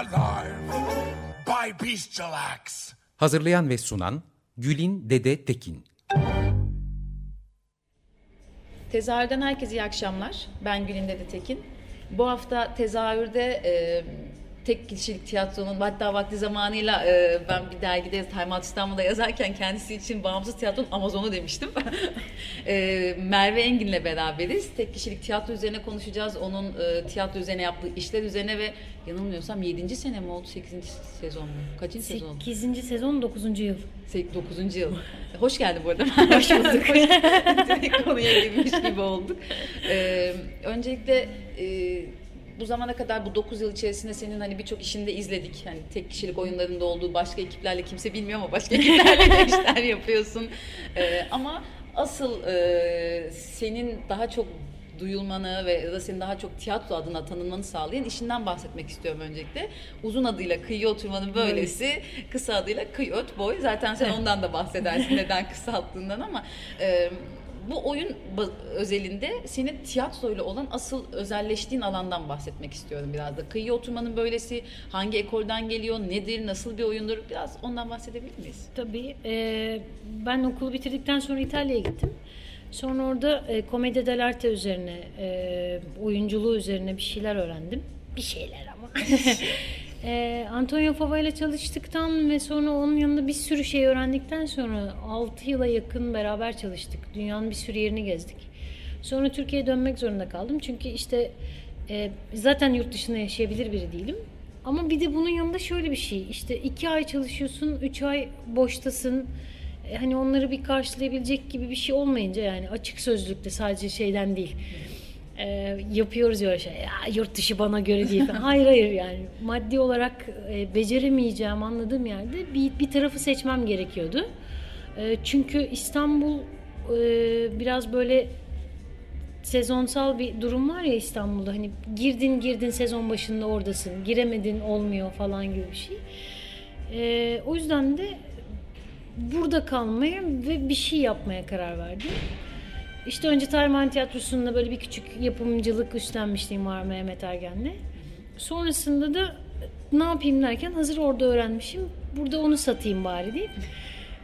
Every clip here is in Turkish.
Alive by. Hazırlayan ve sunan Gülin Dede Tekin. Tezahürden herkese iyi akşamlar. Ben Gülin Dede Tekin. Bu hafta tezahürde e, tek kişilik tiyatronun hatta vakti zamanıyla e, ben bir dergide Time Out İstanbul'da yazarken kendisi için bağımsız tiyatronun Amazon'u demiştim. e, Merve Engin'le beraberiz. Tek kişilik tiyatro üzerine konuşacağız. Onun e, tiyatro üzerine yaptığı işler üzerine ve yanılmıyorsam 7. sene mi oldu? 8. sezon mu? Kaçıncı sezon oldu? 8. sezon 9. yıl. 9. yıl. Hoş geldin bu arada. Hoş bulduk. Direkt konuya girmiş gibi olduk. Ee, öncelikle e, bu zamana kadar bu 9 yıl içerisinde senin hani birçok işinde izledik. Hani tek kişilik oyunlarında olduğu başka ekiplerle kimse bilmiyor ama başka ekiplerle de işler yapıyorsun. Ee, ama asıl e, senin daha çok duyulmanı ve ya da senin daha çok tiyatro adına tanınmanı sağlayan işinden bahsetmek istiyorum öncelikle. Uzun adıyla kıyı oturmanın böylesi, kısa adıyla kıyı öt boy. Zaten sen ondan da bahsedersin neden kısalttığından ama e, bu oyun özelinde senin tiyatroyla olan asıl özelleştiğin alandan bahsetmek istiyorum biraz da. Kıyı oturmanın böylesi hangi ekolden geliyor, nedir, nasıl bir oyundur biraz ondan bahsedebilir miyiz? Tabii. e, ben okulu bitirdikten sonra İtalya'ya gittim. Sonra orada e, komedya dell'arte üzerine, e, oyunculuğu üzerine bir şeyler öğrendim. Bir şeyler ama. e, Antonio Fava ile çalıştıktan ve sonra onun yanında bir sürü şey öğrendikten sonra 6 yıla yakın beraber çalıştık. Dünyanın bir sürü yerini gezdik. Sonra Türkiye'ye dönmek zorunda kaldım. Çünkü işte e, zaten yurt dışında yaşayabilir biri değilim. Ama bir de bunun yanında şöyle bir şey. İşte iki ay çalışıyorsun, üç ay boştasın. E, hani onları bir karşılayabilecek gibi bir şey olmayınca yani açık sözlükte sadece şeyden değil. E, yapıyoruz ya öyle şey. Ya yurt dışı bana göre değil. hayır hayır yani maddi olarak e, beceremeyeceğim anladığım yerde bir, bir tarafı seçmem gerekiyordu. E, çünkü İstanbul e, biraz böyle sezonsal bir durum var ya İstanbul'da hani girdin girdin sezon başında oradasın giremedin olmuyor falan gibi bir şey. Ee, o yüzden de burada kalmaya ve bir şey yapmaya karar verdim. İşte önce Tarman Tiyatrosu'nda böyle bir küçük yapımcılık üstlenmişliğim var Mehmet Ergen'le. Sonrasında da ne yapayım derken hazır orada öğrenmişim. Burada onu satayım bari deyip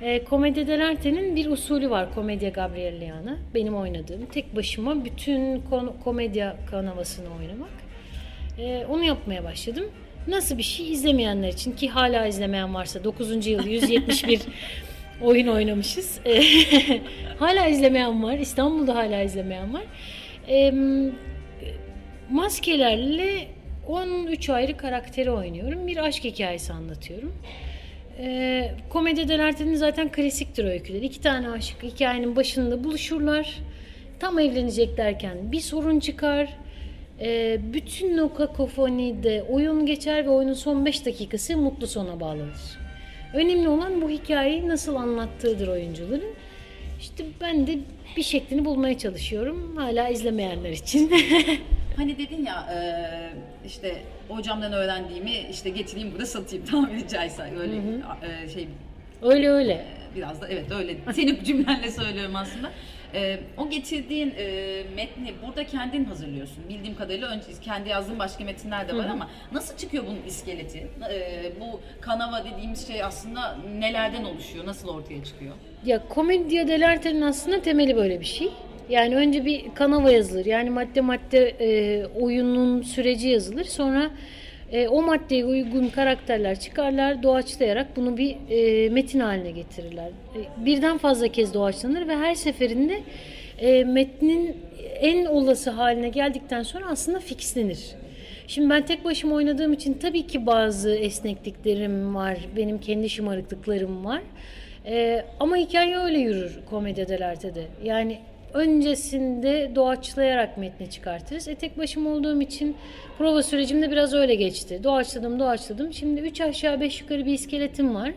e, Komedya dell'arte'nin bir usulü var Komedya Gabrieliana. Benim oynadığım. Tek başıma bütün kon- komedya kanavasını oynamak. E, onu yapmaya başladım. Nasıl bir şey izlemeyenler için ki hala izlemeyen varsa 9. yıl 171 oyun oynamışız. E, hala izlemeyen var. İstanbul'da hala izlemeyen var. E, maskelerle 13 ayrı karakteri oynuyorum. Bir aşk hikayesi anlatıyorum. Ee, komedi dell'arte'nin zaten klasiktir öyküler. İki tane aşık hikayenin başında buluşurlar. Tam evleneceklerken bir sorun çıkar. Ee, bütün o kakofonide oyun geçer ve oyunun son 5 dakikası mutlu sona bağlanır. Önemli olan bu hikayeyi nasıl anlattığıdır oyuncuların. İşte ben de bir şeklini bulmaya çalışıyorum. Hala izlemeyenler için. Hani dedin ya e, işte hocamdan öğrendiğimi işte getireyim burada satayım tabiri caizse öyle e, şey öyle öyle. biraz da evet öyle senin cümlenle söylüyorum aslında. E, o getirdiğin e, metni burada kendin hazırlıyorsun. Bildiğim kadarıyla önce kendi yazdığın başka metinler de var ama nasıl çıkıyor bunun iskeleti? E, bu kanava dediğimiz şey aslında nelerden oluşuyor? Nasıl ortaya çıkıyor? Ya komedya dell'arte'nin aslında temeli böyle bir şey. Yani önce bir kanava yazılır. Yani madde madde e, oyunun süreci yazılır. Sonra e, o maddeye uygun karakterler çıkarlar. Doğaçlayarak bunu bir e, metin haline getirirler. E, birden fazla kez doğaçlanır ve her seferinde e, metnin en olası haline geldikten sonra aslında fixlenir. Şimdi ben tek başıma oynadığım için tabii ki bazı esnekliklerim var. Benim kendi şımarıklıklarım var. Ee, ama hikaye öyle yürür komedya dell'arte'de. Yani öncesinde doğaçlayarak metni çıkartırız. E tek başıma olduğum için prova sürecimde biraz öyle geçti. Doğaçladım, doğaçladım. Şimdi 3 aşağı 5 yukarı bir iskeletim var.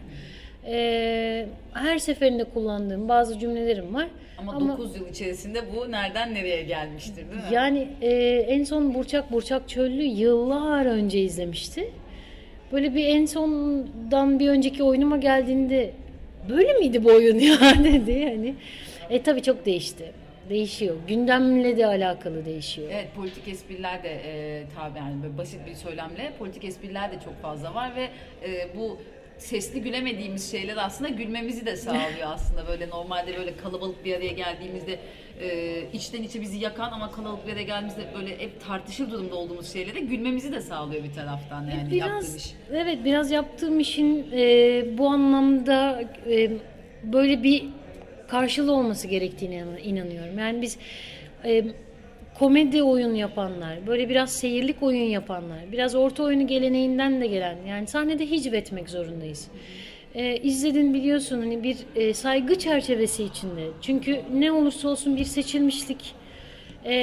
E, her seferinde kullandığım bazı cümlelerim var. Ama, 9 yıl içerisinde bu nereden nereye gelmiştir değil mi? Yani e, en son Burçak Burçak Çöllü yıllar önce izlemişti. Böyle bir en sondan bir önceki oyunuma geldiğinde böyle miydi bu oyun ya dedi yani. E tabii çok değişti. Değişiyor. Gündemle de alakalı değişiyor. Evet politik espriler de e, tabi yani böyle basit bir söylemle politik espriler de çok fazla var ve e, bu sesli gülemediğimiz şeyler aslında gülmemizi de sağlıyor aslında böyle normalde böyle kalabalık bir araya geldiğimizde e, içten içe bizi yakan ama kalabalık bir araya geldiğimizde böyle hep tartışır durumda olduğumuz şeylere gülmemizi de sağlıyor bir taraftan yani yaptığım iş. Evet biraz yaptığım işin e, bu anlamda e, böyle bir karşılığı olması gerektiğine inan- inanıyorum. Yani biz e, komedi oyun yapanlar, böyle biraz seyirlik oyun yapanlar, biraz orta oyunu geleneğinden de gelen, yani sahnede hicv etmek zorundayız. E, izledin biliyorsun hani bir e, saygı çerçevesi içinde. Çünkü ne olursa olsun bir seçilmişlik, e,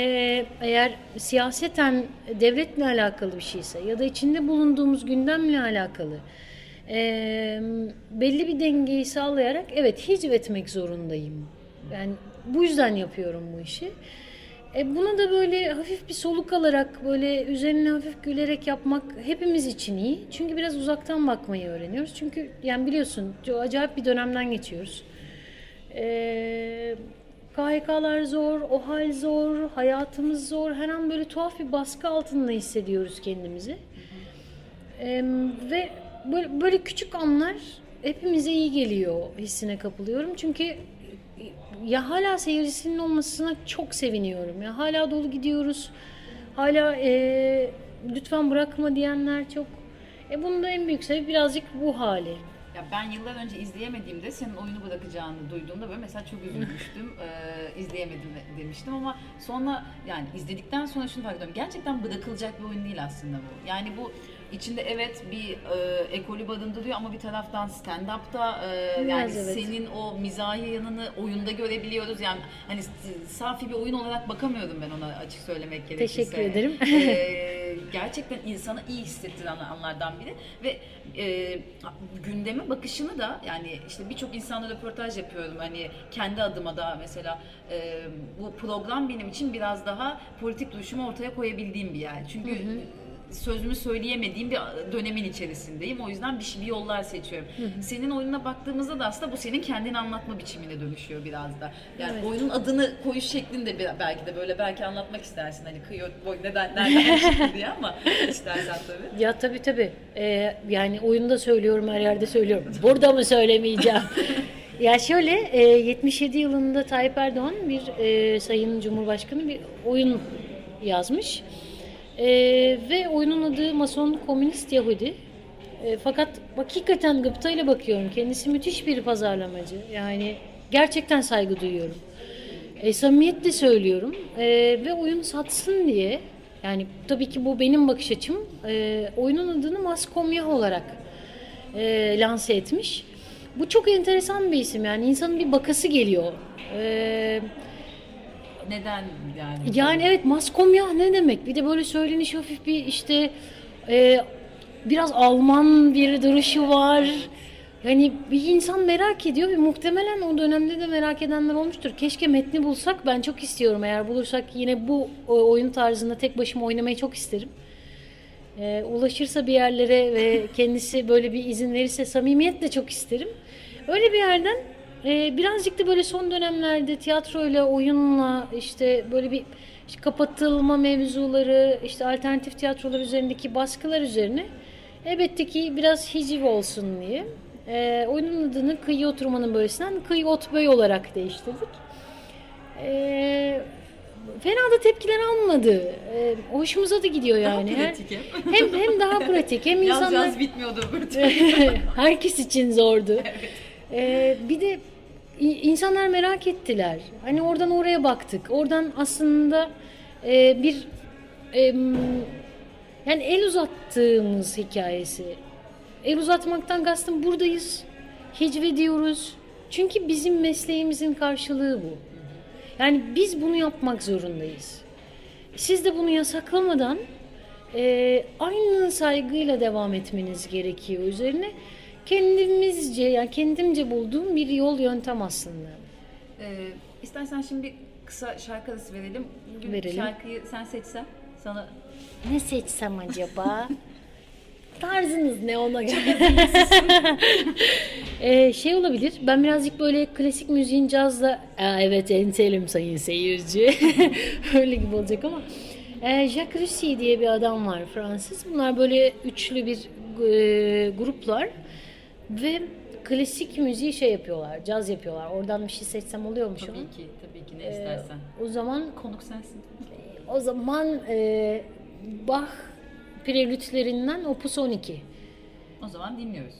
eğer siyaseten devletle alakalı bir şeyse ya da içinde bulunduğumuz gündemle alakalı e, belli bir dengeyi sağlayarak evet hicv etmek zorundayım. Yani bu yüzden yapıyorum bu işi. E, buna da böyle hafif bir soluk alarak böyle üzerine hafif gülerek yapmak hepimiz için iyi. Çünkü biraz uzaktan bakmayı öğreniyoruz. Çünkü yani biliyorsun acayip bir dönemden geçiyoruz. E, KHK'lar zor, o hal zor, hayatımız zor. Her an böyle tuhaf bir baskı altında hissediyoruz kendimizi. E, ve böyle, böyle küçük anlar hepimize iyi geliyor hissine kapılıyorum. Çünkü ya hala seyircisinin olmasına çok seviniyorum. Ya hala dolu gidiyoruz. Hala e, lütfen bırakma diyenler çok. E bunun da en büyük sebebi birazcık bu hali. Ya ben yıllar önce izleyemediğimde senin oyunu bırakacağını duyduğumda böyle mesela çok üzülmüştüm. ee, izleyemedim de- demiştim ama sonra yani izledikten sonra şunu fark ediyorum. Gerçekten bırakılacak bir oyun değil aslında bu. Yani bu içinde evet bir e, ekolü barındırıyor ama bir taraftan stand-up'ta e, Biraz yani evet. senin o mizahi yanını oyunda görebiliyoruz. Yani hani safi bir oyun olarak bakamıyordum ben ona açık söylemek gerekirse. Teşekkür ederim. Ee, gerçekten insana iyi hissettiren anlardan biri ve e, gündeme bakışını da yani işte birçok insanla röportaj yapıyorum hani kendi adıma da mesela e, bu program benim için biraz daha politik duruşumu ortaya koyabildiğim bir yer çünkü sözümü söyleyemediğim bir dönemin içerisindeyim. O yüzden bir, şey- bir yollar seçiyorum. Senin oyununa baktığımızda da aslında bu senin kendini anlatma biçimine dönüşüyor biraz da. Yani Evet. oyunun adını koyuş şeklinde belki de böyle belki anlatmak istersin. Hani kıyı boy neden nereden çıktı diye ama istersen tabii. Ya tabii tabii. Ee, yani oyunda söylüyorum, her yerde söylüyorum. Burada mı söylemeyeceğim? ya şöyle, e, 77 yılında Tayyip Erdoğan bir e, Sayın Cumhurbaşkanı bir oyun yazmış. E, ve oyunun adı Mason Komünist Yahudi. E, fakat hakikaten gıptayla bakıyorum. Kendisi müthiş bir pazarlamacı. Yani gerçekten saygı duyuyorum. E, samimiyetle söylüyorum. E, ve oyun satsın diye yani tabii ki bu benim bakış açım. E, oyunun adını Maskomyah olarak e, lanse etmiş. Bu çok enteresan bir isim yani insanın bir bakası geliyor. E, Neden yani? yani evet Maskomyah ne demek? Bir de böyle söyleniş hafif bir işte e, biraz Alman bir duruşu var. Yani bir insan merak ediyor ve muhtemelen o dönemde de merak edenler olmuştur. Keşke metni bulsak. Ben çok istiyorum. Eğer bulursak yine bu o- oyun tarzında tek başıma oynamayı çok isterim. E, ulaşırsa bir yerlere ve kendisi böyle bir izin verirse samimiyetle çok isterim. Öyle bir yerden e, birazcık da böyle son dönemlerde tiyatroyla, oyunla işte böyle bir işte kapatılma mevzuları, işte alternatif tiyatrolar üzerindeki baskılar üzerine elbette ki biraz hiciv olsun diye e, oyunun adını Kıyı Oturmanın Böylesinden Kıyı Otböy olarak değiştirdik. E, fena da tepkiler almadı. E, hoşumuza da gidiyor yani. Her- pratik hem hem daha pratik hem Yaz insanlar yaz bitmiyordu öbür türlü. herkes için zordu. Ee, bir de insanlar merak ettiler. Hani oradan oraya baktık. Oradan aslında e, bir em, yani el uzattığımız hikayesi. El uzatmaktan kastım buradayız. Hicve diyoruz. Çünkü bizim mesleğimizin karşılığı bu. Yani biz bunu yapmak zorundayız. Siz de bunu yasaklamadan e, aynı saygıyla devam etmeniz gerekiyor. Üzerine kendimizce yani kendimce bulduğum bir yol yöntem aslında. Ee, istersen şimdi bir kısa şarkı arası verelim. Bugün Verelim. şarkıyı sen seçsen sana Ne seçsem acaba? Tarzınız ne ona göre? Ee, şey olabilir. Ben birazcık böyle klasik müziğin cazla Aa, evet entelim sayın seyirci. Öyle gibi olacak ama. Ee, Jacques Russi diye bir adam var Fransız. Bunlar böyle üçlü bir e, gruplar ve klasik müziği şey yapıyorlar. Caz yapıyorlar. Oradan bir şey seçsem oluyor mu şu an? tabii ki tabii ki ne istersen. O zaman Konuk sensin. o zaman e, Bach prelütlerinden Opus 12. O zaman dinliyoruz.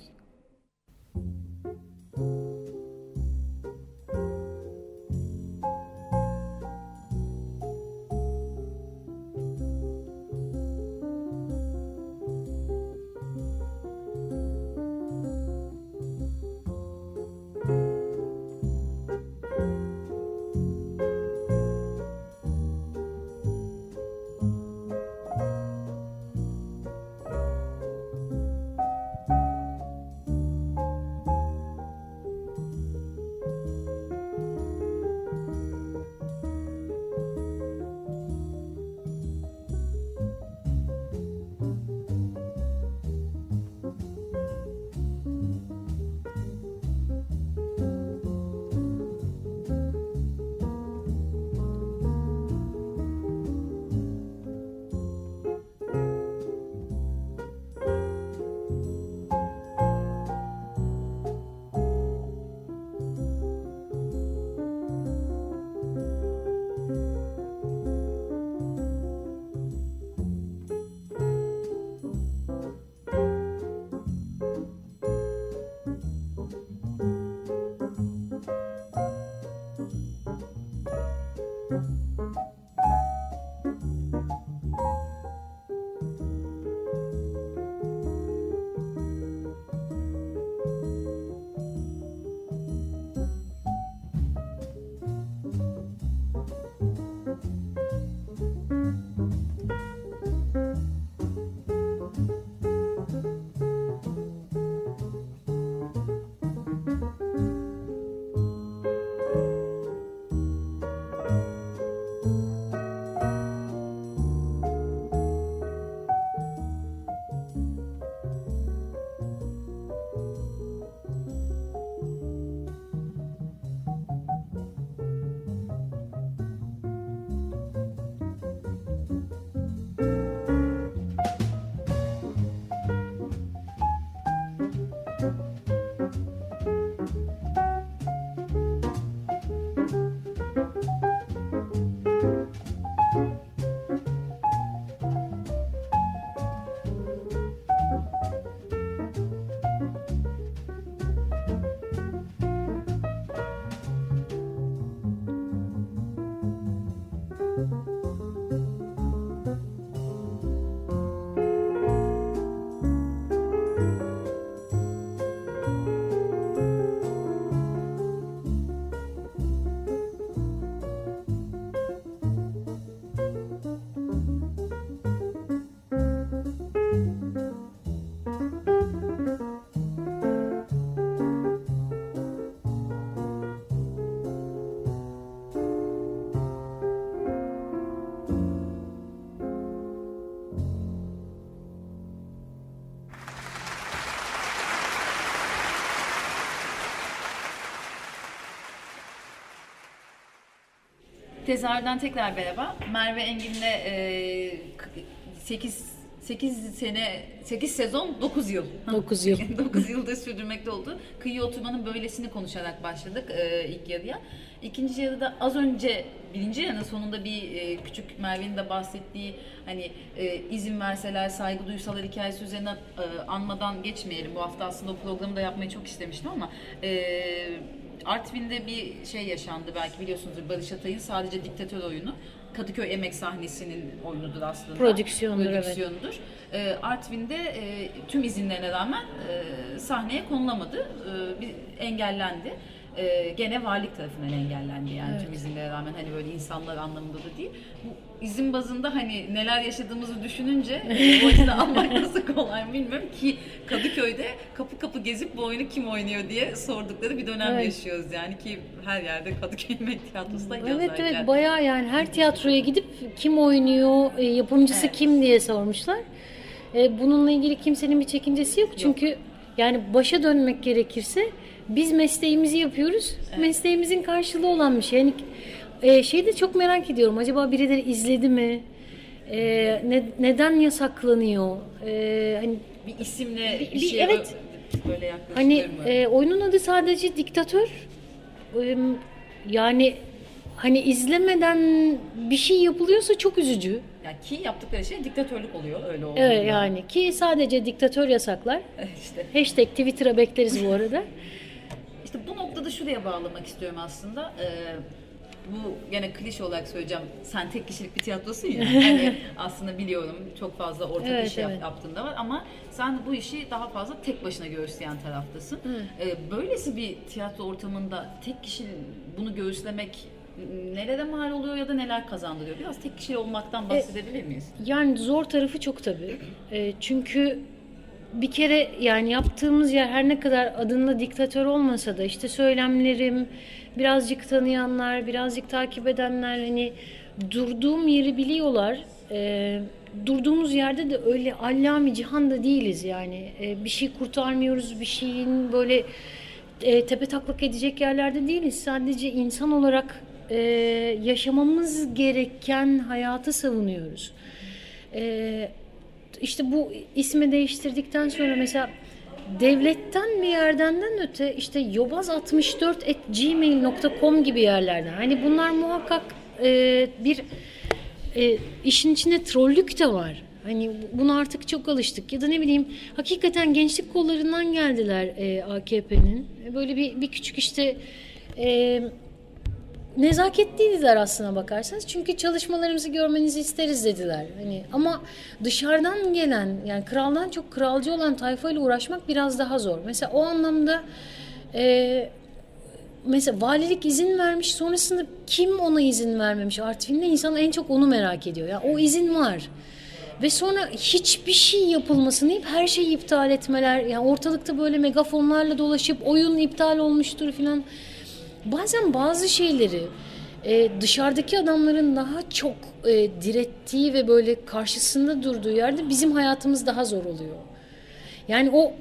Tezahürden tekrar merhaba. Merve Engin'le e, 8 8 sene 8 sezon 9 yıl. 9 yıl. 9 yıldır sürdürmekte oldu. Kıyı oturmanın böylesini konuşarak başladık e, ilk yarıya. İkinci yarıda az önce birinci yarının sonunda bir e, küçük Merve'nin de bahsettiği hani e, izin verseler saygı duysalar hikayesi üzerine e, anmadan geçmeyelim. Bu hafta aslında o programı da yapmayı çok istemiştim ama e, Artvin'de bir şey yaşandı belki biliyorsunuzdur Barış Atay'ın sadece diktatör oyunu. Kadıköy Emek sahnesinin oyunudur aslında. Prodüksiyonudur, evet. Prodüksiyonudur. E, Artvin'de e, tüm izinlerine rağmen e, sahneye konulamadı. E, bir engellendi. e, gene varlık tarafından engellendi yani tüm izinlere rağmen hani böyle insanlar anlamında da değil. Bu izin bazında hani neler yaşadığımızı düşününce o yüzden almak nasıl kolay bilmiyorum ki Kadıköy'de kapı kapı gezip bu oyunu kim oynuyor diye sordukları bir dönem Evet. yaşıyoruz yani ki her yerde Kadıköy Yemek Tiyatrosu da Evet yazarken. evet bayağı yani her tiyatroya gidip kim oynuyor, e, yapımcısı Evet. kim diye sormuşlar. E, bununla ilgili kimsenin bir çekincesi yok. Çünkü yani başa dönmek gerekirse biz mesleğimizi yapıyoruz. Mesleğimizin karşılığı olan bir şey. Yani e, şeyi de çok merak ediyorum. Acaba birileri izledi mi? E, ne- neden yasaklanıyor? E, hani bir isimle Bir- bir, bir- şey evet. böyle yaklaşılır Hani mı? e, oyunun adı sadece diktatör. Yani hani izlemeden bir şey yapılıyorsa çok üzücü. yani ki yaptıkları şey diktatörlük oluyor öyle olduğunda. Evet yani ki sadece diktatör yasaklar. işte Hashtag Twitter'a bekleriz bu arada. İşte bu noktada şuraya bağlamak istiyorum aslında. Ee, bu gene klişe olarak söyleyeceğim. Sen tek kişilik bir tiyatrosun ya. Hani aslında biliyorum çok fazla ortak Evet, iş evet. yaptığında var ama sen bu işi daha fazla tek başına göğüsleyen taraftasın. Ee, böylesi bir tiyatro ortamında tek kişi bunu göğüslemek nelere mal oluyor ya da neler kazandırıyor? Biraz tek kişi olmaktan bahsedebilir miyiz? Yani zor tarafı çok tabii. E, çünkü bir kere yani yaptığımız yer her ne kadar adında diktatör olmasa da işte söylemlerim, birazcık tanıyanlar, birazcık takip edenler hani durduğum yeri biliyorlar. E, durduğumuz yerde de öyle allami cihan da değiliz yani. E, bir şey kurtarmıyoruz, bir şeyin böyle e, tepe taklak edecek yerlerde değiliz. Sadece insan olarak e, yaşamamız gereken hayatı savunuyoruz. E, işte bu ismi değiştirdikten sonra mesela devletten bir yerdenden öte işte yobaz64@gmail.com gibi yerlerden. Hani bunlar muhakkak e, bir e, işin içinde trollük de var. Hani buna artık çok alıştık ya da ne bileyim hakikaten gençlik kollarından geldiler e, AKP'nin. Böyle bir, bir küçük işte e, nezaketliydiler aslına bakarsanız. Çünkü çalışmalarımızı görmenizi isteriz dediler. Hani ama dışarıdan gelen yani kraldan çok kralcı olan tayfayla uğraşmak biraz daha zor. Mesela o anlamda e, mesela valilik izin vermiş sonrasında kim ona izin vermemiş Artvin'de insan en çok onu merak ediyor. Yani o izin var. Ve sonra hiçbir şey yapılmasın deyip her şeyi iptal etmeler. Yani ortalıkta böyle megafonlarla dolaşıp oyun iptal olmuştur filan. Bazen bazı şeyleri e, dışarıdaki adamların daha çok e, direttiği ve böyle karşısında durduğu yerde bizim hayatımız daha zor oluyor. Yani o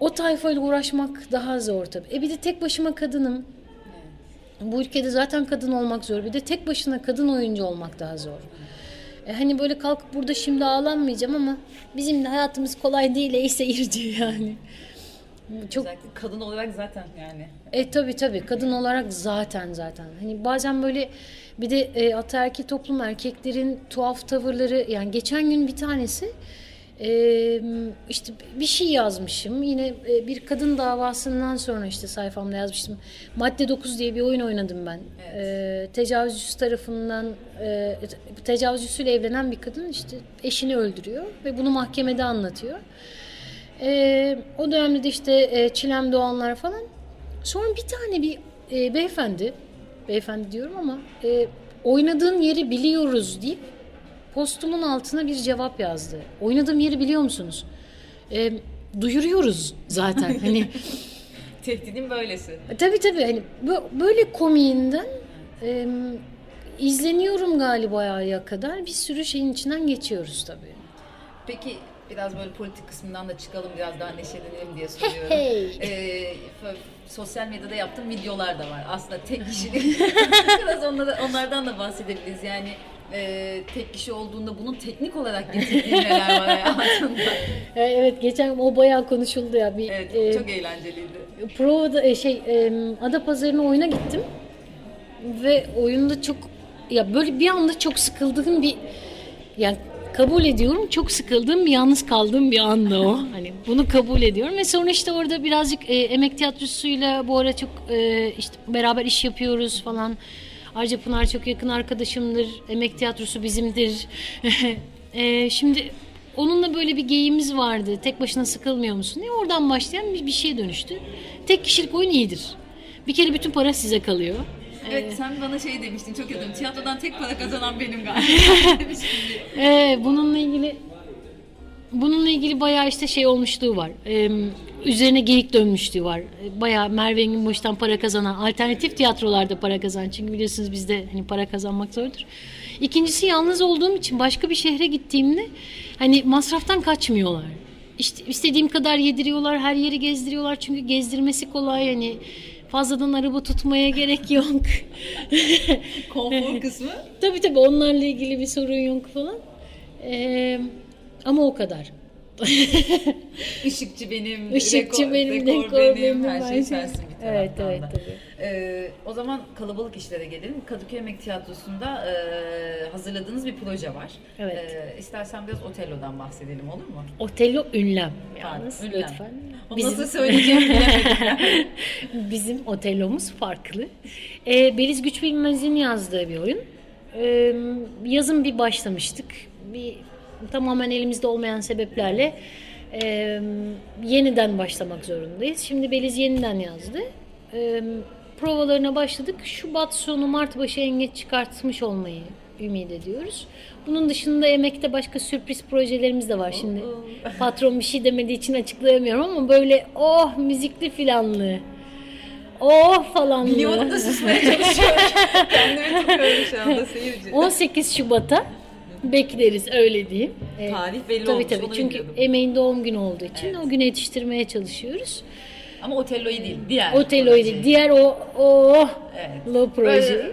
o tayfayla uğraşmak daha zor tabii. E bir de tek başıma kadınım. Bu ülkede zaten kadın olmak zor. Bir de tek başına kadın oyuncu olmak daha zor. E hani böyle kalkıp burada şimdi ağlanmayacağım ama bizim de hayatımız kolay değil ey seyirci yani. Çok Özellikle kadın olarak zaten yani. e tabi tabi kadın olarak zaten zaten. Hani bazen böyle bir de e, ataerkil toplum erkeklerin tuhaf tavırları yani geçen gün bir tanesi e, işte bir şey yazmışım. Yine e, bir kadın davasından sonra işte sayfamda yazmıştım. Madde 9 diye bir oyun oynadım ben. E, tecavüzcüsü tarafından e, tecavüzcüsüyle evlenen bir kadın işte eşini öldürüyor ve bunu mahkemede anlatıyor. Ee, o dönemde de işte e, Çilem Doğanlar falan. Sonra bir tane bir e, beyefendi, beyefendi diyorum ama e, oynadığın yeri biliyoruz deyip postumun altına bir cevap yazdı. Oynadığım yeri biliyor musunuz? E, duyuruyoruz zaten. hani Tehdidin böylesi. e, tabii tabii hani bö- böyle komiğinden e, izleniyorum galiba ya kadar bir sürü şeyin içinden geçiyoruz tabii. Peki biraz böyle politik kısmından da çıkalım biraz daha neşelenelim diye soruyorum. Hey. Ee, sosyal medyada yaptığım videolar da var. Aslında tek kişilik. biraz onlara, onlardan da bahsedebiliriz. Yani e, tek kişi olduğunda bunun teknik olarak getirdiği neler var hayatında. E, Evet geçen o bayağı konuşuldu ya bir Evet e, çok eğlenceliydi. provada e, şey e, Adapazarı'na oyuna gittim ve oyunda çok ya böyle bir anda çok sıkıldığım bir yani kabul ediyorum çok sıkıldığım bir yalnız kaldığım bir anda o hani bunu kabul ediyorum ve sonra işte orada birazcık e, emek tiyatrosuyla bu ara çok e, işte beraber iş yapıyoruz falan Ayrıca Pınar çok yakın arkadaşımdır emek tiyatrosu bizimdir E, şimdi Onunla böyle bir geyimiz vardı. Tek başına sıkılmıyor musun diye. Oradan başlayan bir, bir şeye dönüştü. Tek kişilik oyun iyidir. Bir kere bütün para size kalıyor. Evet sen bana şey demiştin çok yazdım. Tiyatrodan tek para kazanan benim galiba. Ee, bununla ilgili bununla ilgili bayağı işte şey olmuşluğu var. Ee, üzerine geyik dönmüşlüğü var. Ee, Bayağı Merve Enginboş'tan para kazanan, alternatif tiyatrolarda para kazanan. Çünkü biliyorsunuz bizde hani para kazanmak zordur. İkincisi yalnız olduğum için başka bir şehre gittiğimde hani masraftan kaçmıyorlar. İşte istediğim kadar yediriyorlar, her yeri gezdiriyorlar. Çünkü gezdirmesi kolay hani fazladan araba tutmaya gerek yok. Konfor kısmı. Tabii tabii onlarla ilgili bir sorun yok falan. Ee, ama o kadar. Işıkçı benim, Işıkçı rekor, benim, rekor, dekor benim, benim, her şey sensin bir Evet, taraftan evet, da. tabii. Ee, o zaman kalabalık işlere gelelim. Kadıköy Emek Tiyatrosu'nda e, hazırladığınız bir proje var. Evet. Ee, istersen biraz Otello'dan bahsedelim olur mu? Otello ünlem yalnız ünlem. lütfen. Onu Bizim, nasıl söyleyeceğimi bilemedim. bizim Otello'muz farklı. Ee, Beliz Güç Bilmez'in yazdığı bir oyun. Ee, yazın bir başlamıştık. Bir tamamen elimizde olmayan sebeplerle e, yeniden başlamak zorundayız. Şimdi Beliz yeniden yazdı. Ee, provalarına başladık. Şubat sonu Mart başı en geç çıkartmış olmayı ümit ediyoruz. Bunun dışında emekte başka sürpriz projelerimiz de var. Şimdi patron bir şey demediği için açıklayamıyorum ama böyle oh müzikli filanlı. Oh falanlı. Biliyorum da susmaya çalışıyorum. Kendimi tutuyorum şu anda seyirci. 18 Şubat'a bekleriz öyle diyeyim. Tarih belli tabii olmuş, tabii onu çünkü biliyordum. emeğin doğum günü olduğu için o güne yetiştirmeye çalışıyoruz. Ama Otello'yu değil, diğer Otello'yu projeyi. diğer o o Evet. lo proje. Böyle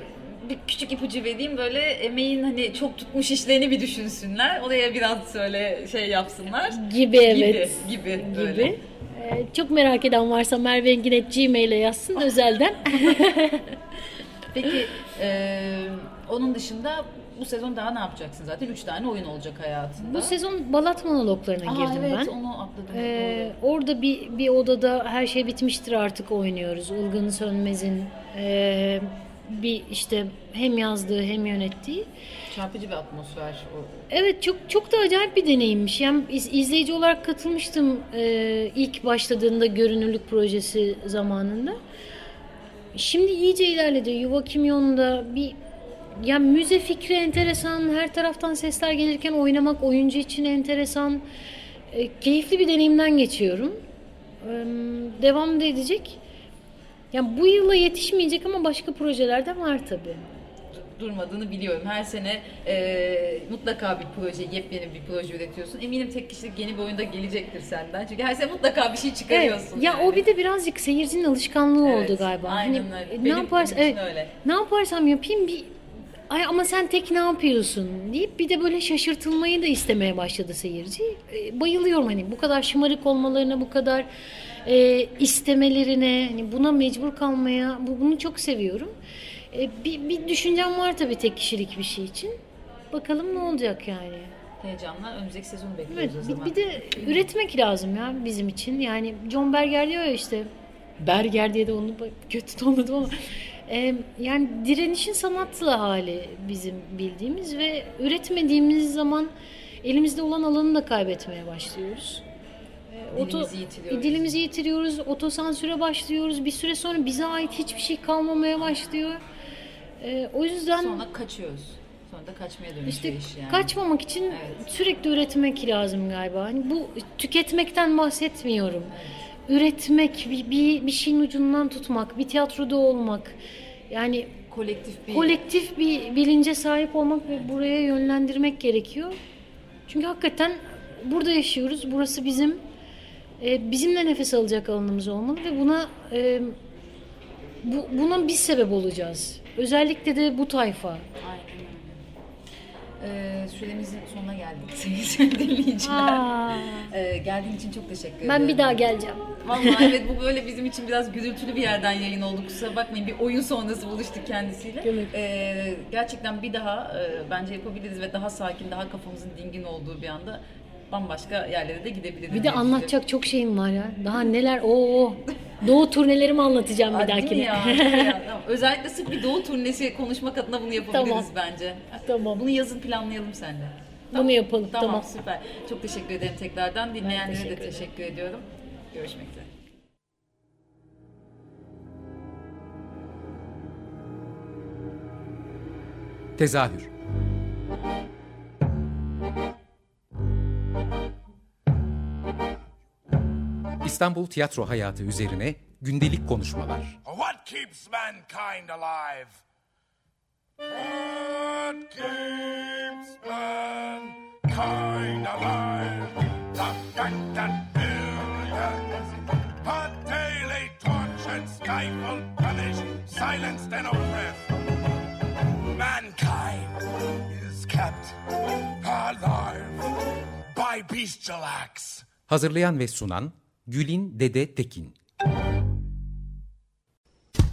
bir küçük ipucu vereyim böyle emeğin hani çok tutmuş işlerini bir düşünsünler. Oraya biraz söyle şey yapsınlar. gibi evet. Gibi, gibi, böyle. gibi. Ee, çok merak eden varsa Merve Enginet Gmail'e yazsın özelden. Peki e, onun dışında bu sezon daha ne yapacaksın zaten? Üç tane oyun olacak hayatında. Bu sezon Balat monologlarına Aa, girdim evet, ben. onu atladım. Ee, orada bir bir odada her şey bitmiştir artık oynuyoruz. Ilgın Sönmez'in ee, bir işte hem yazdığı hem yönettiği. Çarpıcı bir atmosfer o. Evet çok çok da acayip bir deneyimmiş. Yani iz- izleyici olarak katılmıştım ee, ilk başladığında görünürlük projesi zamanında. Şimdi iyice ilerledi. Yuva Kimyon'da bir ya müze fikri enteresan. Her taraftan sesler gelirken oynamak oyuncu için enteresan. E, keyifli bir deneyimden geçiyorum. E, devam da edecek. Yani bu yıla yetişmeyecek ama başka projeler de var tabii. durmadığını biliyorum. Her sene e, mutlaka bir proje, yepyeni bir proje üretiyorsun. Eminim tek kişilik yeni bir oyunda gelecektir senden. Çünkü her sene mutlaka bir şey Evet. çıkarıyorsun. Ya yani. o bir de birazcık seyircinin alışkanlığı Evet, oldu galiba. aynen Hani öyle. ne yaparsam benim için evet, öyle. ne yaparsam yapayım bir Ay ama sen tek ne yapıyorsun deyip bir de böyle şaşırtılmayı da istemeye başladı seyirci. E, bayılıyorum hani bu kadar şımarık olmalarına, bu kadar e, istemelerine, hani buna mecbur kalmaya bu, bunu çok seviyorum. E, bir, bir düşüncem var tabii tek kişilik bir şey için. Bakalım ne olacak yani. Heyecanla önümüzdeki sezonu Evet, bekliyoruz o bir, zaman. bir de üretmek lazım ya bizim için. Yani John Berger diyor ya işte Berger diye de onu kötü tonladım ama e, yani direnişin sanatlı hali bizim bildiğimiz ve üretmediğimiz zaman elimizde olan alanı da kaybetmeye başlıyoruz. E, Dilimizi yitiriyoruz. Dilimizi yitiriyoruz, otosansüre başlıyoruz. Bir süre sonra bize ait hiçbir şey kalmamaya başlıyor. E, o yüzden Sonra kaçıyoruz. Sonra da kaçmaya dönüşüyor işte iş yani. kaçmamak için Evet. sürekli üretmek lazım galiba. Hani bu tüketmekten bahsetmiyorum. Üretmek, bir, bir, bir şeyin ucundan tutmak, bir tiyatroda olmak. Yani kolektif bir kolektif bir bilince sahip olmak ve buraya yönlendirmek gerekiyor. Çünkü hakikaten burada yaşıyoruz. Burası bizim. E, bizimle nefes alacak alanımız olmalı ve buna e, bu, buna biz sebep olacağız. Özellikle de bu tayfa. Aynen. Ee, süremizin sonuna geldik sevgili dinleyiciler. Ee, geldiğin için çok teşekkür ederim. Ben bir daha geleceğim. Vallahi evet bu böyle bizim için biraz gürültülü bir yerden yayın oldu. Kusura bakmayın bir oyun sonrası buluştuk kendisiyle. Evet. Ee, gerçekten bir daha e, bence yapabiliriz ve daha sakin, daha kafamızın dingin olduğu bir anda bambaşka yerlere de gidebiliriz. Bir de anlatacak çok şeyim var ya. Daha neler o Doğu turnelerimi anlatacağım bir dahakine. ya? Özellikle sık bir doğu turnesi konuşmak adına bunu yapabiliriz Tamam. bence. Tamam. Bunu yazın planlayalım seninle. Bunu yapalım, Tamam, tamam. süper. Çok teşekkür ederim tekrardan. Dinleyenlere teşekkür de ederim. teşekkür ediyorum. Görüşmek üzere. Tezahür İstanbul tiyatro hayatı üzerine gündelik konuşmalar. Keeps mankind alive? What keeps mankind alive? The fact that billions are daily tortured, stifled, punished, silenced, and oppressed. Mankind is kept alive by bestial acts. Hazırlayan ve sunan Gülin Dede Tekin.